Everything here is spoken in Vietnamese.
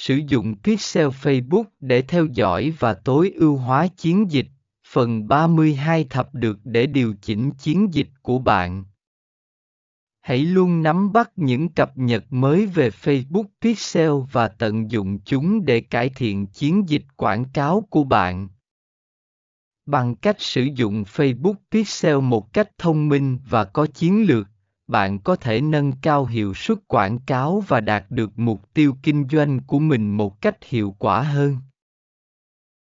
Sử dụng Pixel Facebook để theo dõi và tối ưu hóa chiến dịch. Phần 32 thập được để điều chỉnh chiến dịch của bạn. Hãy luôn nắm bắt những cập nhật mới về Facebook Pixel và tận dụng chúng để cải thiện chiến dịch quảng cáo của bạn. Bằng cách sử dụng Facebook Pixel một cách thông minh và có chiến lược, bạn có thể nâng cao hiệu suất quảng cáo và đạt được mục tiêu kinh doanh của mình một cách hiệu quả hơn.